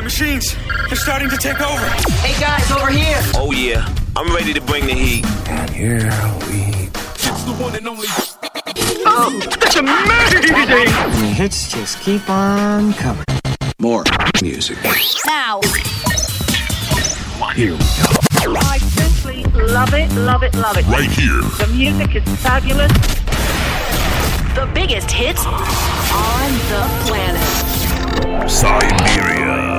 The machines, they're starting to take over. Hey guys, over here. Oh yeah, I'm ready to bring the heat. And here we. It's the one and only. Oh, that's amazing! And the hits just keep on coming. More music. Now. Here we go. I simply love it, love it, love it. Right here. The music is fabulous. The biggest hits on the planet. Siberia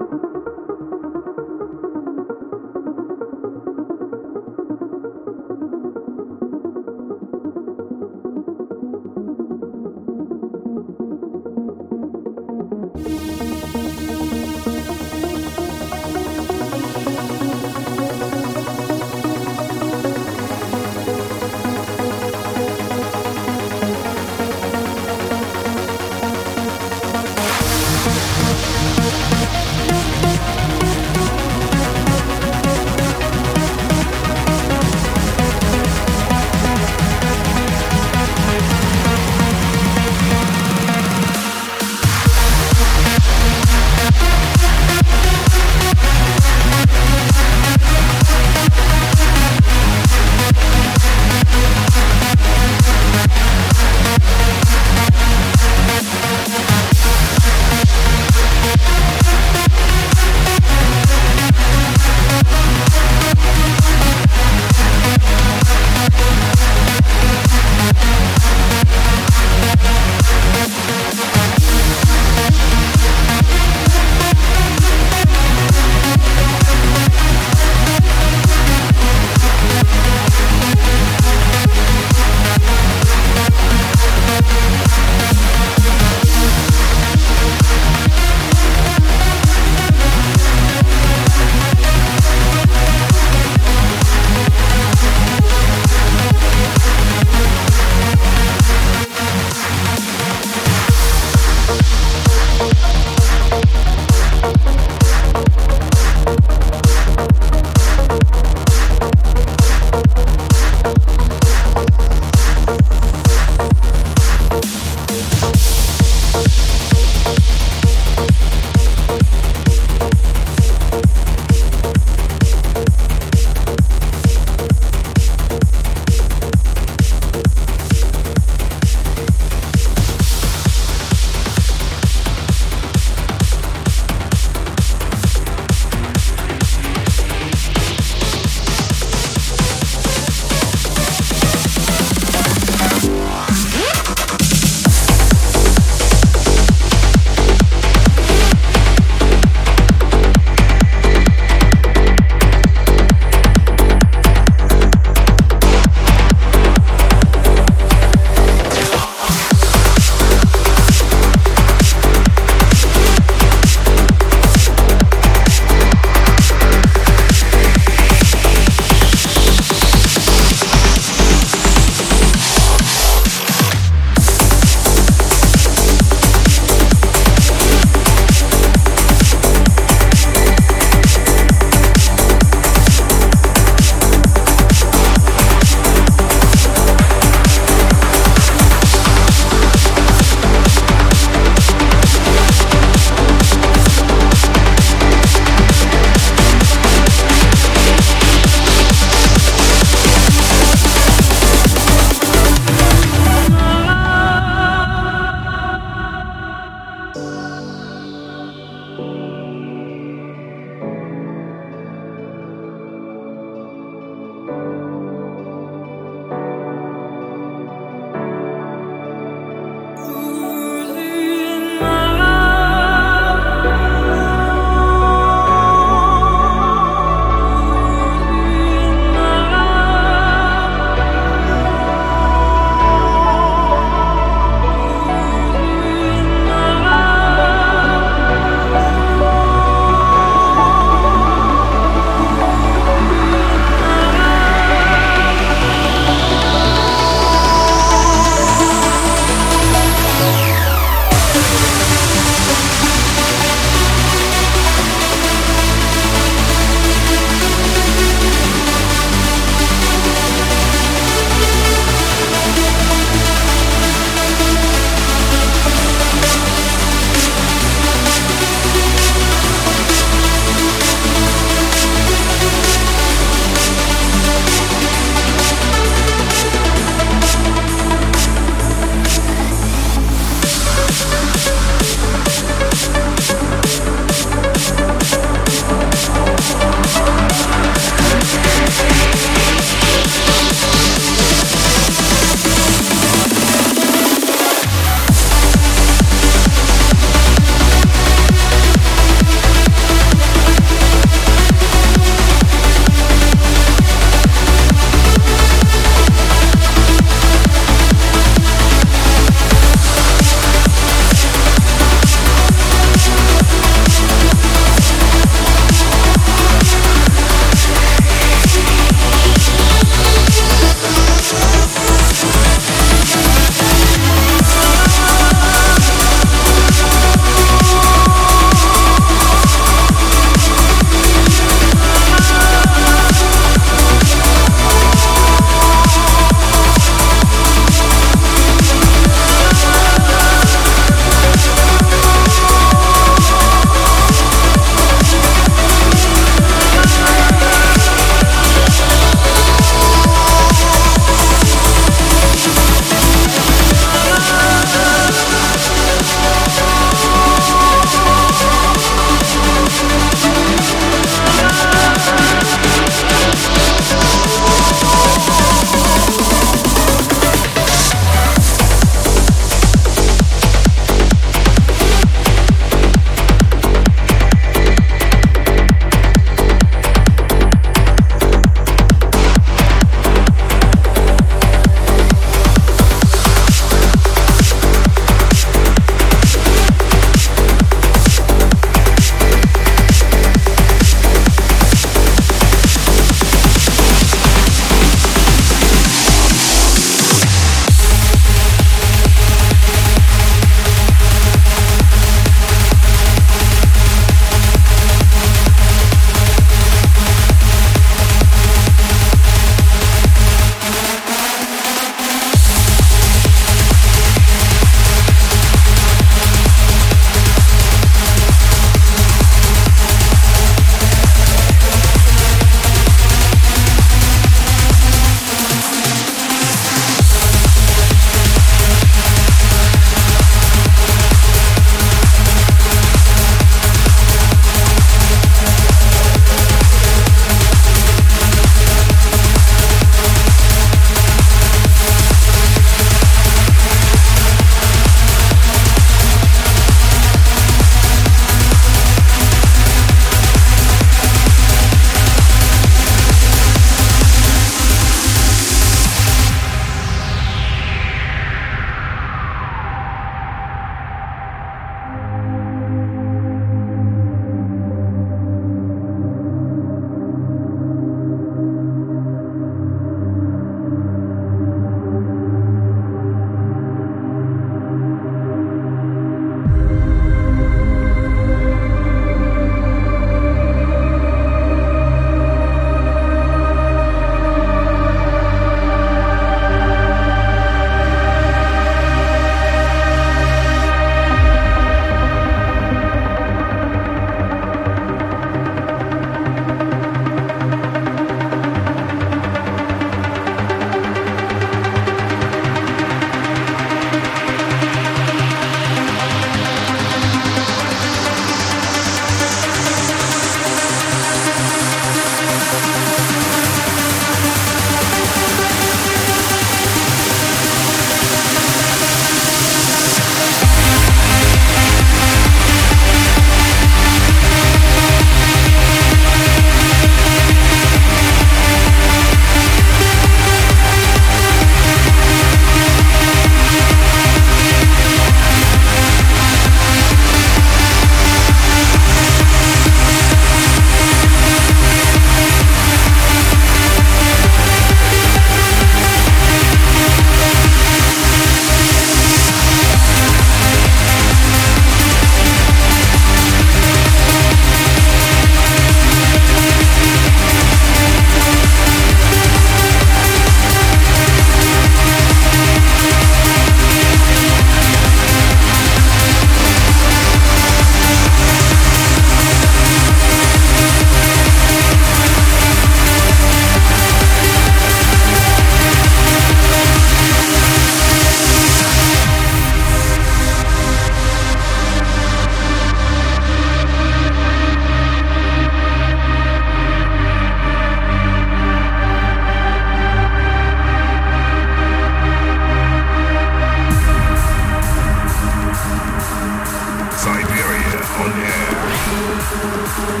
Thank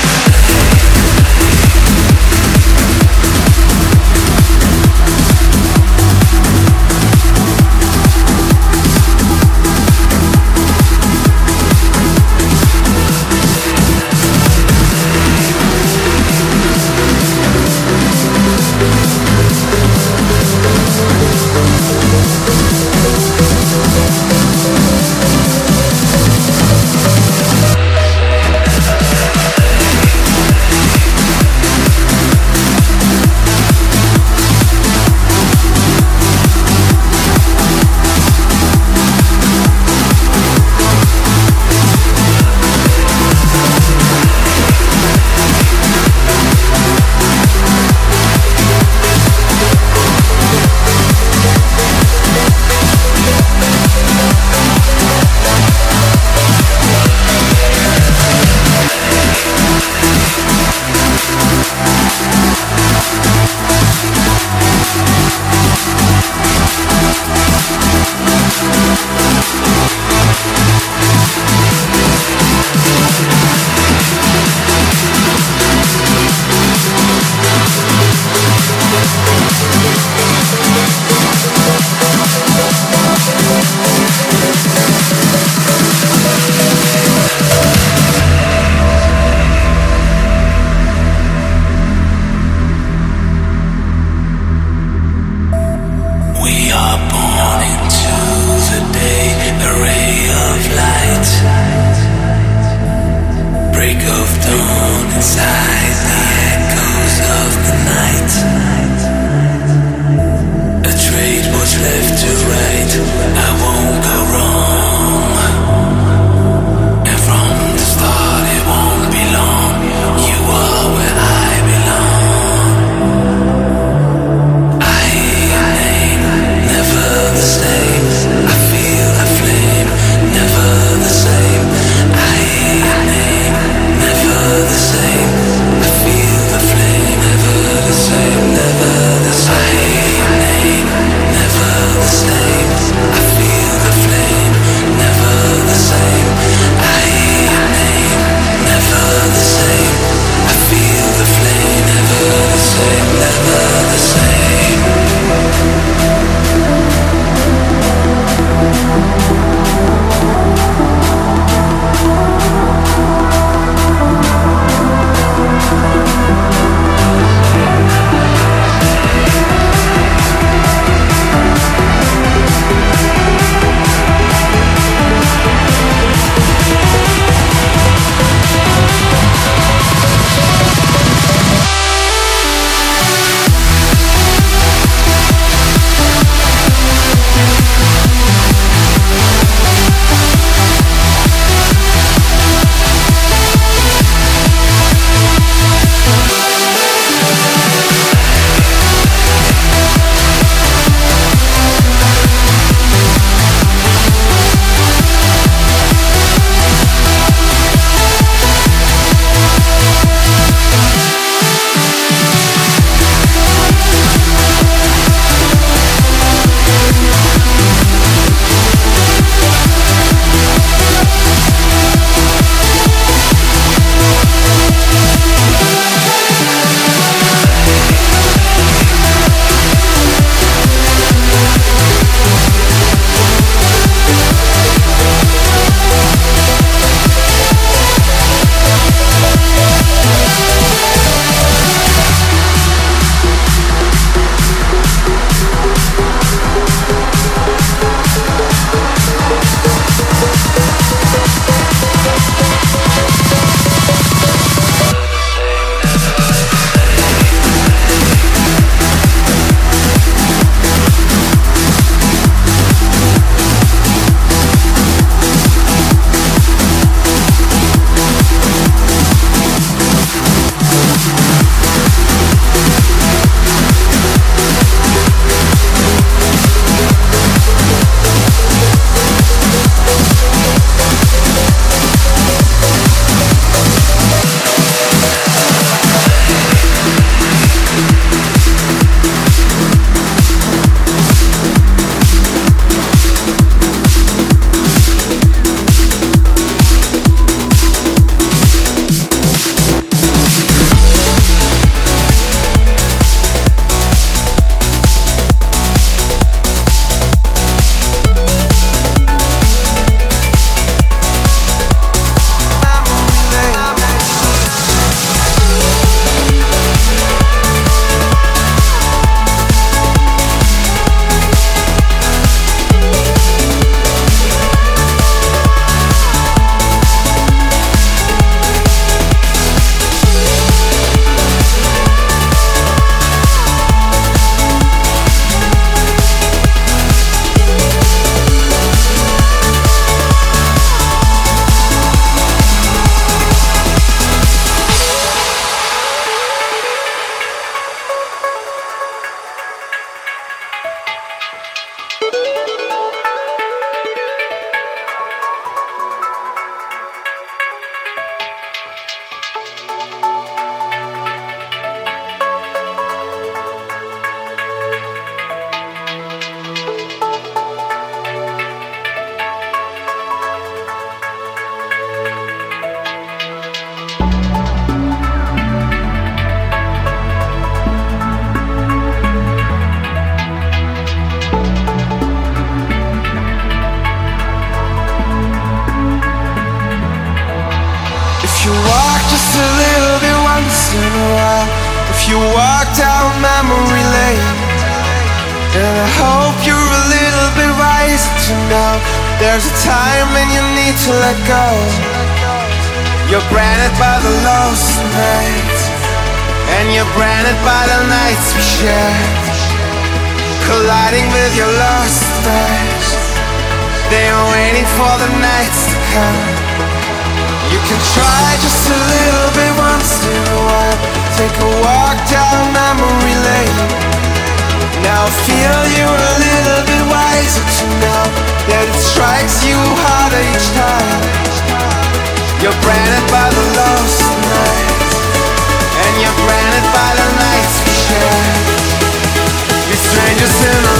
you. inside. And you're branded by the nights we share, colliding with your lost days. They're waiting for the nights to come. You can try just a little bit once in a while. Take a walk down memory lane. Now I feel you a little bit wiser to know that it strikes you harder each time. You're branded by the lost nights, you're branded by the nights we share. We're strangers in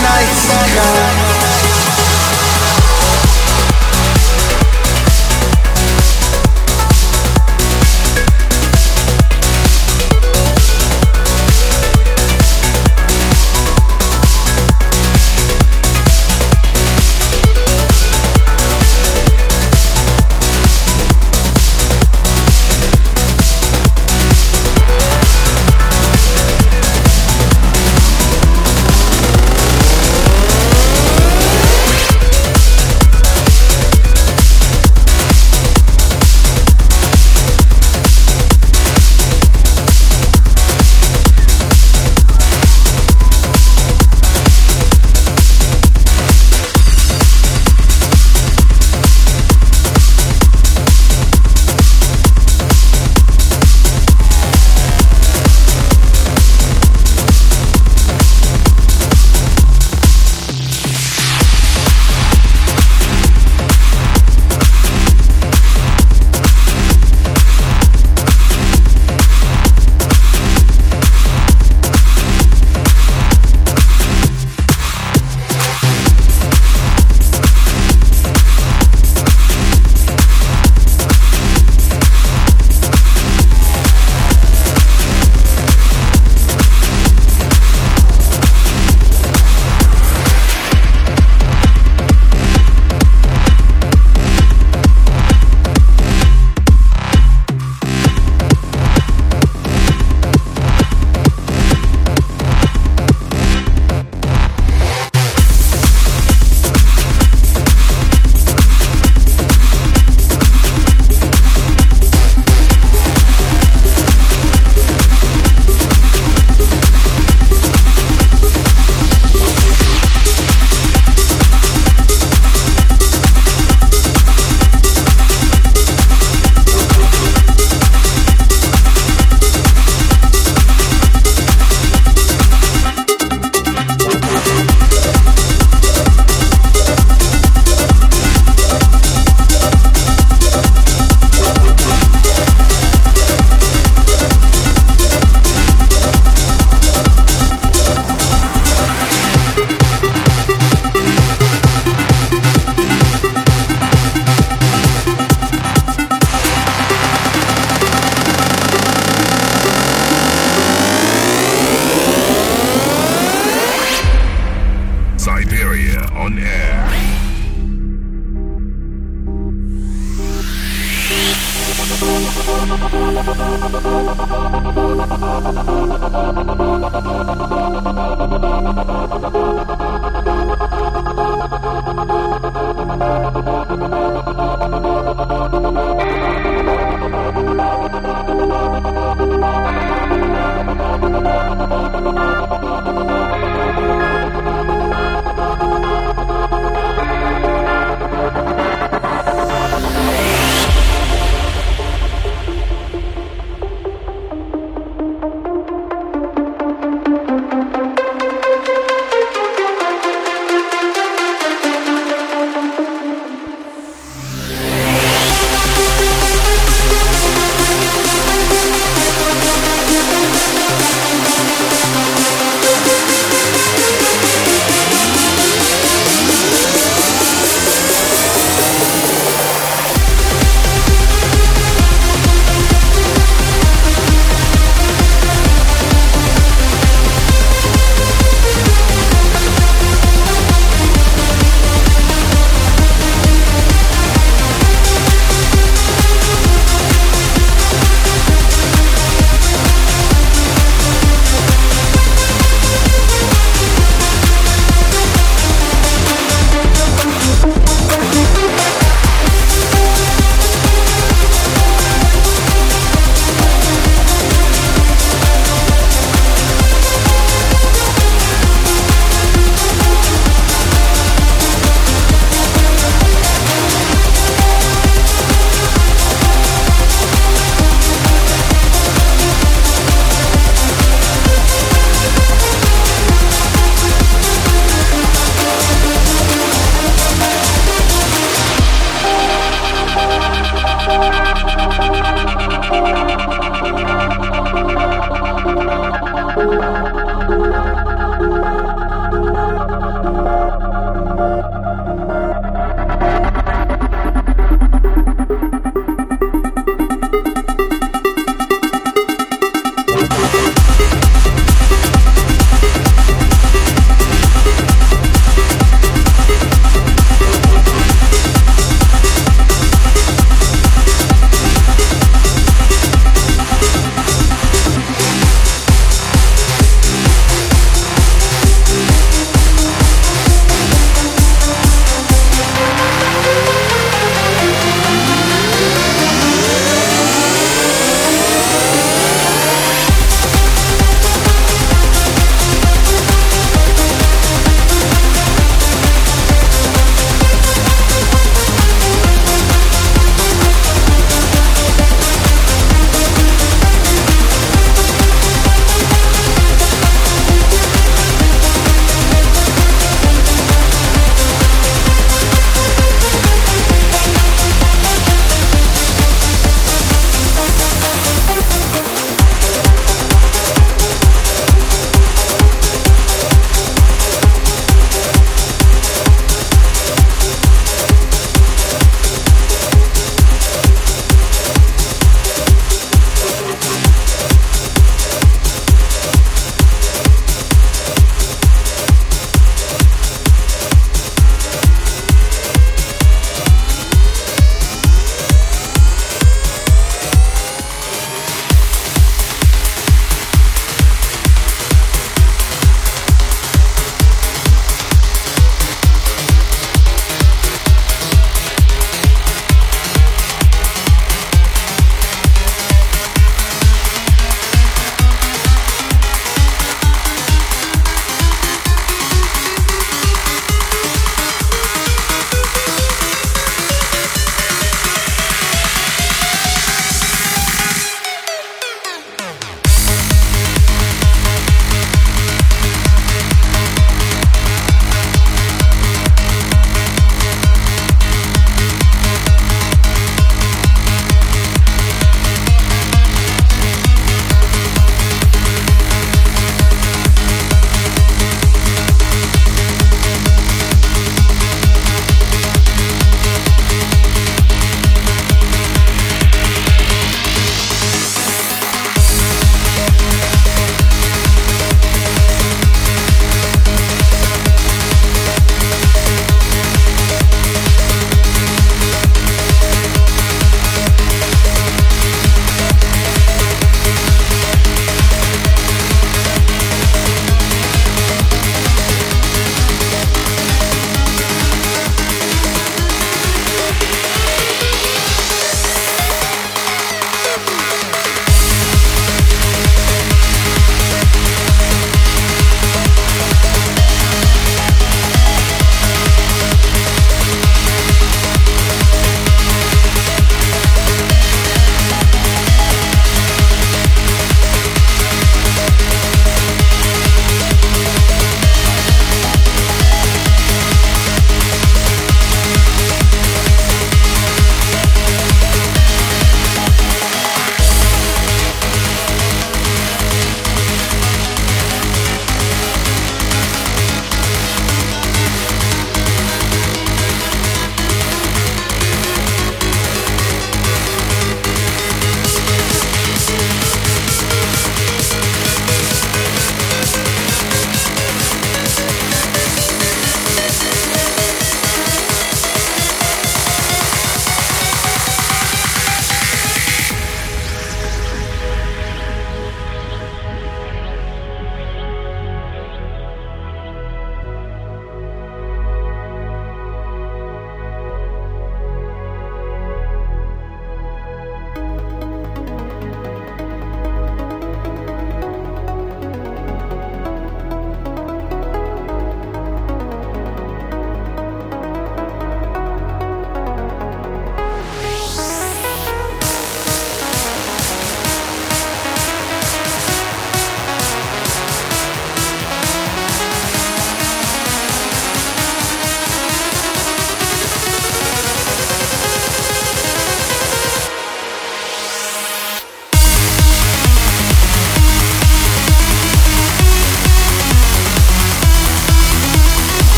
waiting